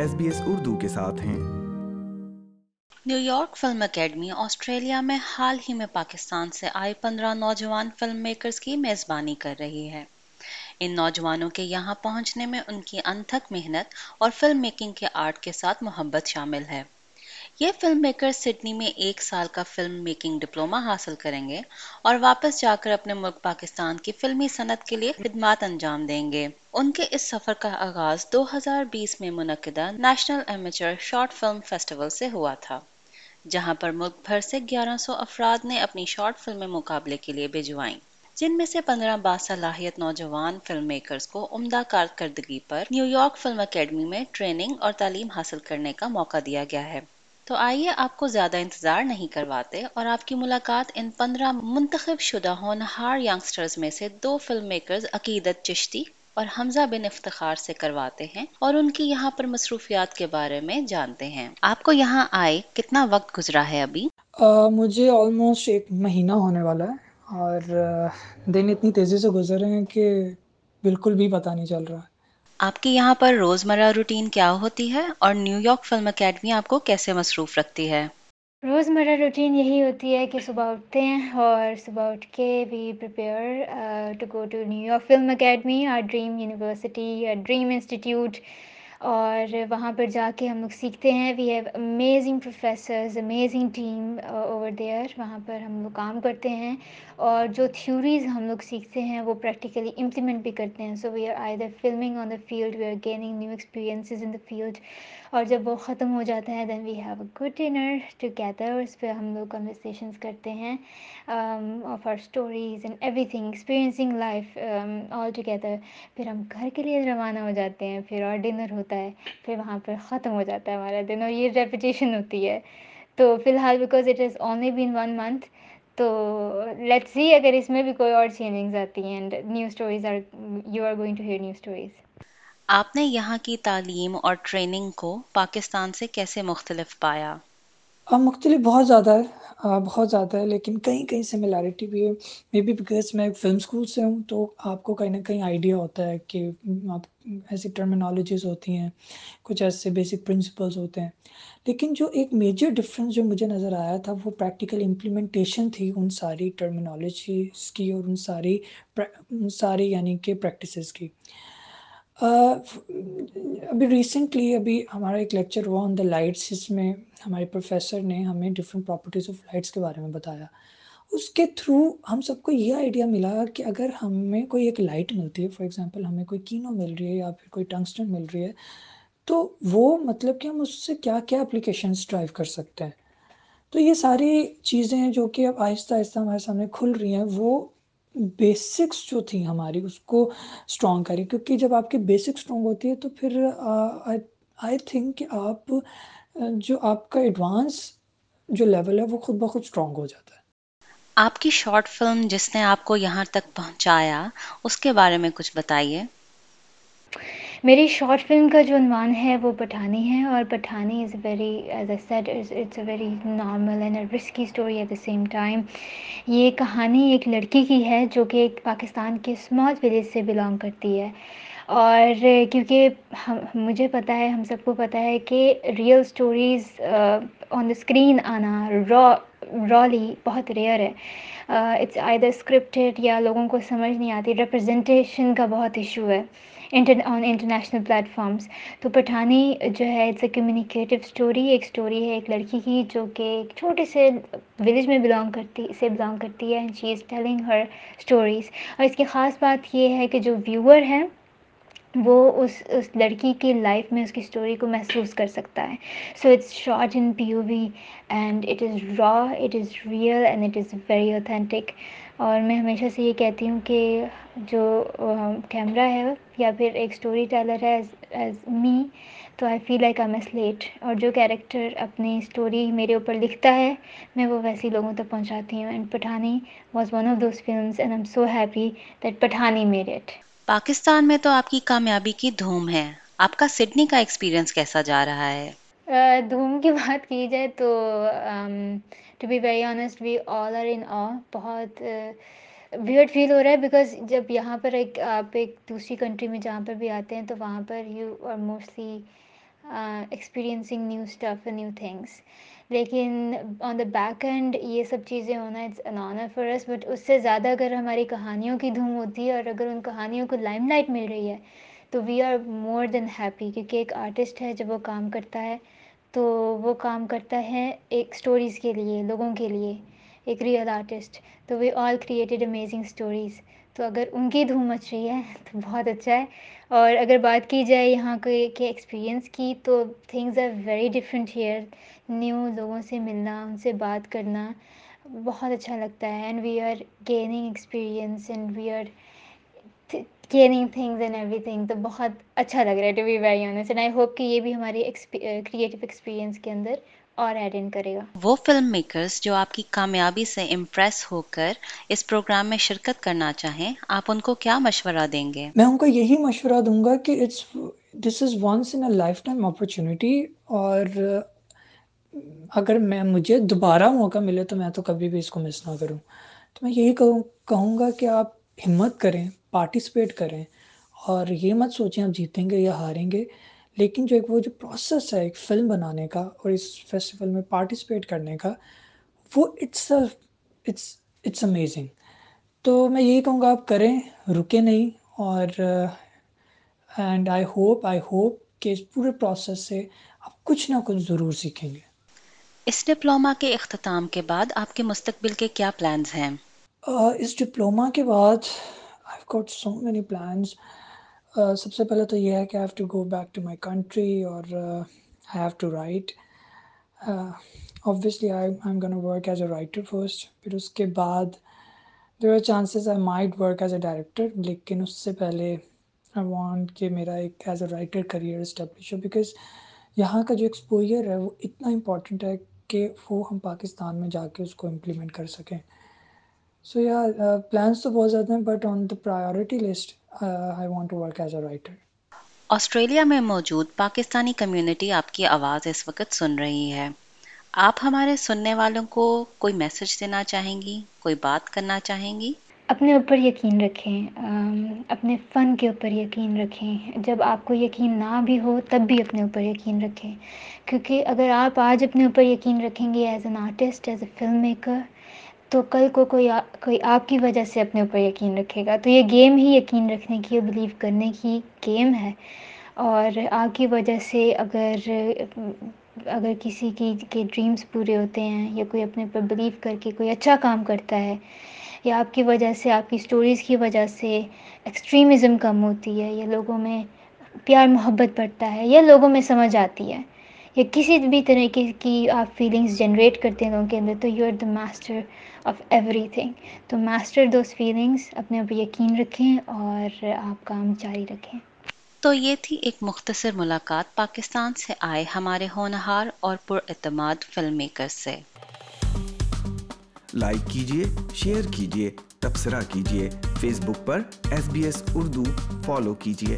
S B S Urdu کے ساتھ ہیں۔ New York film academy Australia میں حال ہی میں پاکستان سے آئے پندرہ نوجوان فلم میکرز کی میزبانی کر رہی ہے۔ ان نوجوانوں کے یہاں پہنچنے میں ان کی انتھک محنت اور فلم میکنگ کے آرٹ کے ساتھ محبت شامل ہے۔ یہ فلم میکر سڈنی میں ایک سال کا فلم میکنگ ڈپلوما حاصل کریں گے اور واپس جا کر اپنے ملک پاکستان کی فلمی صنعت کے لیے خدمات انجام دیں گے۔ ان کے اس سفر کا آغاز دو ہزار بیس میں منعقدہ national amateur short film festival سے ہوا تھا، جہاں پر ملک بھر سے گیارہ سو افراد نے اپنی شارٹ فلمیں مقابلے کے لیے بھجوائیں۔ جن میں سے پندرہ باصلاحیت نوجوان فلم میکرز کو عمدہ کارکردگی پر نیو یارک فلم اکیڈمی میں ٹریننگ اور تعلیم حاصل کرنے کا موقع دیا گیا ہے۔ تو آئیے آپ کو زیادہ انتظار نہیں کرواتے اور آپ کی ملاقات ان پندرہ منتخب شدہ ہونہار ینگسٹرز میں سے دو فلم میکرز عقیدت چشتی اور حمزہ بن افتخار سے کرواتے ہیں اور ان کی یہاں پر مصروفیات کے بارے میں جانتے ہیں۔ آپ کو یہاں آئے کتنا وقت گزرا ہے ابھی؟ مجھے آلموسٹ ایک مہینہ ہونے والا ہے اور دن اتنی تیزی سے گزر رہے ہیں کہ بالکل بھی پتہ نہیں چل رہا۔ آپ کی یہاں پر روزمرہ روٹین کیا ہوتی ہے اور نیو یارک فلم اکیڈمی آپ کو کیسے مصروف رکھتی ہے؟ روزمرہ روٹین یہی ہوتی ہے کہ صبح اٹھتے ہیں اور صبح اٹھ کے we prepare to go to New York film academy our dream university dream institute اور وہاں پر جا کے ہم لوگ سیکھتے ہیں۔ We have amazing professors amazing team over there وہاں پر ہم لوگ کام کرتے ہیں اور جو تھیوریز ہم لوگ سیکھتے ہیں وہ پریکٹیکلی امپلیمنٹ بھی کرتے ہیں۔ So we are either filming on the field we are gaining new experiences in the field اور جب وہ ختم ہو جاتا ہے then we have a good dinner together اس پہ ہم لوگ کنورسیشنس کرتے ہیں of our stories and everything experiencing life all together پھر ہم گھر کے لیے روانہ ہو جاتے ہیں، پھر اور ڈنر ہوتا ہے، پھر وہاں پہ ختم ہو جاتا ہے ہمارا دن اور یہ ریپوٹیشن ہوتی ہے. تو فی الحال because it is only been one month تو لیٹ سی اگر اس میں بھی کوئی اور چینجنگز آتی ہیں and new stories are you are going to hear new stories آپ نے یہاں کی تعلیم اور ٹریننگ کو پاکستان سے کیسے مختلف پایا؟ مختلف بہت زیادہ ہے۔ بہت زیادہ ہے، لیکن کہیں کہیں سملیرٹی بھی ہے۔ مے بی بیکاز میں فلم اسکول سے ہوں، تو آپ کو کہیں نہ کہیں آئیڈیا ہوتا ہے کہ آپ ایسی ٹرمینالوجیز ہوتی ہیں، کچھ ایسے بیسک پرنسپلس ہوتے ہیں۔ لیکن جو ایک میجر ڈفرینس جو مجھے نظر آیا تھا، وہ پریکٹیکل امپلیمنٹیشن تھی ان ساری ٹرمینالوجیز کی اور ان ساری ان ساری یعنی کہ پریکٹسز کی۔ ابھی ریسنٹلی ابھی ہمارا ایک لیکچر ہوا آن دا لائٹس جس میں ہمارے پروفیسر نے ہمیں ڈفرینٹ پراپرٹیز آف لائٹس کے بارے میں بتایا اس کے تھرو ہم سب کو یہ آئیڈیا ملا کہ اگر ہمیں کوئی ایک لائٹ ملتی ہے فار ایگزامپل ہمیں کوئی کینو مل رہی ہے یا پھر کوئی ٹنگسٹن مل رہی ہے تو وہ مطلب کہ ہم اس سے کیا کیا اپلیکیشنس ڈرائیو کر سکتے ہیں تو یہ ساری چیزیں جو کہ اب آہستہ آہستہ ہمارے سامنے کھل رہی ہیں وہ بیسکس جو تھیں ہماری، اس کو اسٹرانگ کریں۔ کیونکہ جب آپ کی بیسک اسٹرانگ ہوتی ہے تو پھر آئی تھنک کہ آپ، جو آپ کا ایڈوانس جو لیول ہے وہ خود بخود اسٹرانگ ہو جاتا ہے۔ آپ کی شارٹ فلم جس نے آپ کو یہاں تک پہنچایا، اس کے بارے میں کچھ بتائیے۔ میری شارٹ فلم کا جو عنوان ہے وہ پٹھانی ہے اور Pathani is a very as a set it's a very normal and a risky story at the same time یہ کہانی ایک لڑکی کی ہے جو کہ ایک پاکستان کے اسمال ولیج سے بلانگ کرتی ہے اور کیونکہ ہم، مجھے پتہ ہے، ہم سب کو پتہ ہے کہ real stories on the screen آنا را رالی بہت ریئر ہے. اٹس آئی در اسکرپٹیڈ یا لوگوں کو سمجھ نہیں آتی ریپرزنٹیشن کا بہت ایشو ہے. آن انٹرنیشنل پلیٹفارمس تو پٹھانی جو ہے اٹس اے کمیونیکیٹیو اسٹوری ایک اسٹوری ہے ایک لڑکی کی، جو کہ ایک چھوٹے سے ولیج میں بلانگ کرتی، سے بلانگ کرتی ہے and she is telling her stories اور اس کی خاص بات یہ ہے کہ جو ویور ہے وہ اس اس لڑکی کی لائف میں اس کی اسٹوری کو محسوس کر سکتا ہے. So it's shot in P O V and it is raw it is real and it is very authentic اور میں ہمیشہ سے یہ کہتی ہوں کہ جو کیمرہ ہے یا پھر ایک اسٹوری ٹیلر ہے ایز ایز می تو I feel like I miss late اور جو کیریکٹر اپنی اسٹوری میرے اوپر لکھتا ہے، میں وہ ویسے لوگوں تک پہنچاتی ہوں۔ And Pathani was one of those films and am so happy that Pathani made it Pakistan میں تو آپ کی کامیابی کی دھوم ہے۔ آپ کا سڈنی کا ایکسپیرئنس کیسا جا رہا ہے؟ دھوم کی بات کی جائے تو to be very honest we all are in a بہت ویئرڈ فیل ہو رہا ہے بیکاز جب یہاں پر ایک، آپ ایک دوسری کنٹری میں جہاں پر بھی آتے ہیں تو وہاں پر you are mostly experiencing new stuff new things لیکن آن دا بیک اینڈ یہ سب چیزیں ہونا it's an honour for us but اس سے زیادہ اگر ہماری کہانیوں کی دھوم ہوتی ہے اور اگر ان کہانیوں کو لائم لائٹ مل رہی ہے، تو we are more than happy کیونکہ ایک آرٹسٹ ہے، جب وہ کام کرتا ہے تو وہ کام کرتا ہے ایک اسٹوریز کے لیے، لوگوں کے لیے، ایک ریئل آرٹسٹ تو we all created amazing stories تو اگر ان کی دھوم مچ رہی ہے تو بہت اچھا ہے۔ اور اگر بات کی جائے یہاں کے کے ایکسپیرئنس کی، تو things are very different here new لوگوں سے ملنا، ان سے بات کرنا بہت اچھا لگتا ہے۔ And we are gaining experience and we are gaining things and everything تو بہت اچھا لگ رہا ہے to be very honest and I hope کہ یہ بھی ہماری کریٹیو ایکسپیرئنس کے اندر اور ایڈ ان کرے گا. وہ فلم میکرز جو آپ کی کامیابی سے امپریس ہو کر اس پروگرام میں شرکت کرنا چاہیں آپ ان کو کیا مشورہ دیں گے؟ میں ان کو یہی مشورہ دوں گا کہ it's this is once in a lifetime opportunity اور اگر میں مجھے دوبارہ موقع ملے تو میں تو کبھی بھی اس کو مس نہ کروں۔ تو میں یہی کہوں کہوں گا کہ آپ ہمت کریں پارٹیسپیٹ کریں اور یہ مت سوچیں آپ جیتیں گے یا ہاریں گے۔ لیکن جو ایک وہ جو پروسیس ہے، ایک فلم بنانے کا اور اس فیسٹیول میں پارٹیسپیٹ کرنے کا، وہ اٹس اٹس اٹس امیزنگ تو میں یہی کہوں گا، آپ کریں، رکے نہیں اور and I hope I hope کہ اس پورے پروسیس سے آپ کچھ نہ کچھ ضرور سیکھیں گے۔ اس ڈپلوما کے اختتام کے بعد آپ کے مستقبل کے کیا پلانز ہیں؟ اس ڈپلوما کے بعد آئی گوٹ سو مینی پلانس سب سے پہلے تو یہ ہے کہ I have to go back to my country اور I have to write obviously I am gonna work as a writer first پھر اس کے بعد there are chances I might work as a director لیکن اس سے پہلے آئی وانٹ کہ میرا ایک as a writer career establish who because یہاں کا جو ایکسپوئر ہے وہ اتنا امپورٹنٹ ہے کہ وہ ہم پاکستان میں جا کے اس کو امپلیمنٹ کر سکیں۔ سو یا پلانس تو بہت زیادہ ہیں but on the priority list I want to work as a writer Australia میں موجود پاکستانی کمیونٹی آپ کی آواز اس وقت سن رہی ہے آپ ہمارے سننے والوں کو کوئی میسج دینا چاہیں گی کوئی بات کرنا چاہیں گی اپنے اوپر یقین رکھیں اپنے فن کے اوپر یقین رکھیں جب آپ کو یقین نہ بھی ہو تب بھی اپنے اوپر یقین رکھیں کیونکہ اگر آپ آج اپنے اوپر یقین رکھیں گے as an artist as a film maker تو کل کو کوئی کوئی آپ کی وجہ سے اپنے اوپر یقین رکھے گا۔ تو یہ گیم ہی یقین رکھنے کی اور بلیو کرنے کی گیم ہے۔ اور آپ کی وجہ سے اگر اگر کسی کی، کے ڈریمز پورے ہوتے ہیں یا کوئی اپنے اوپر بلیو کر کے کوئی اچھا کام کرتا ہے یا آپ کی وجہ سے، آپ کی اسٹوریز کی وجہ سے ایکسٹریمزم کم ہوتی ہے یا لوگوں میں پیار محبت بڑھتا ہے یا لوگوں میں سمجھ آتی ہے۔ یا کسی بھی طریقے کی آپ فیلنگس جنریٹ کرتے ہیں لوگوں کے اندر تو you are the master of everything تو ماسٹر دوز فیلنگس اپنے اوپر یقین رکھیں اور آپ کام جاری رکھیں۔ تو یہ تھی ایک مختصر ملاقات پاکستان سے آئے ہمارے ہونہار اور پراعتماد فلم میکر سے۔ لائک کیجیے شیئر کیجیے تبصرہ کیجیے فیس بک پر S B S Urdu follow کیجیے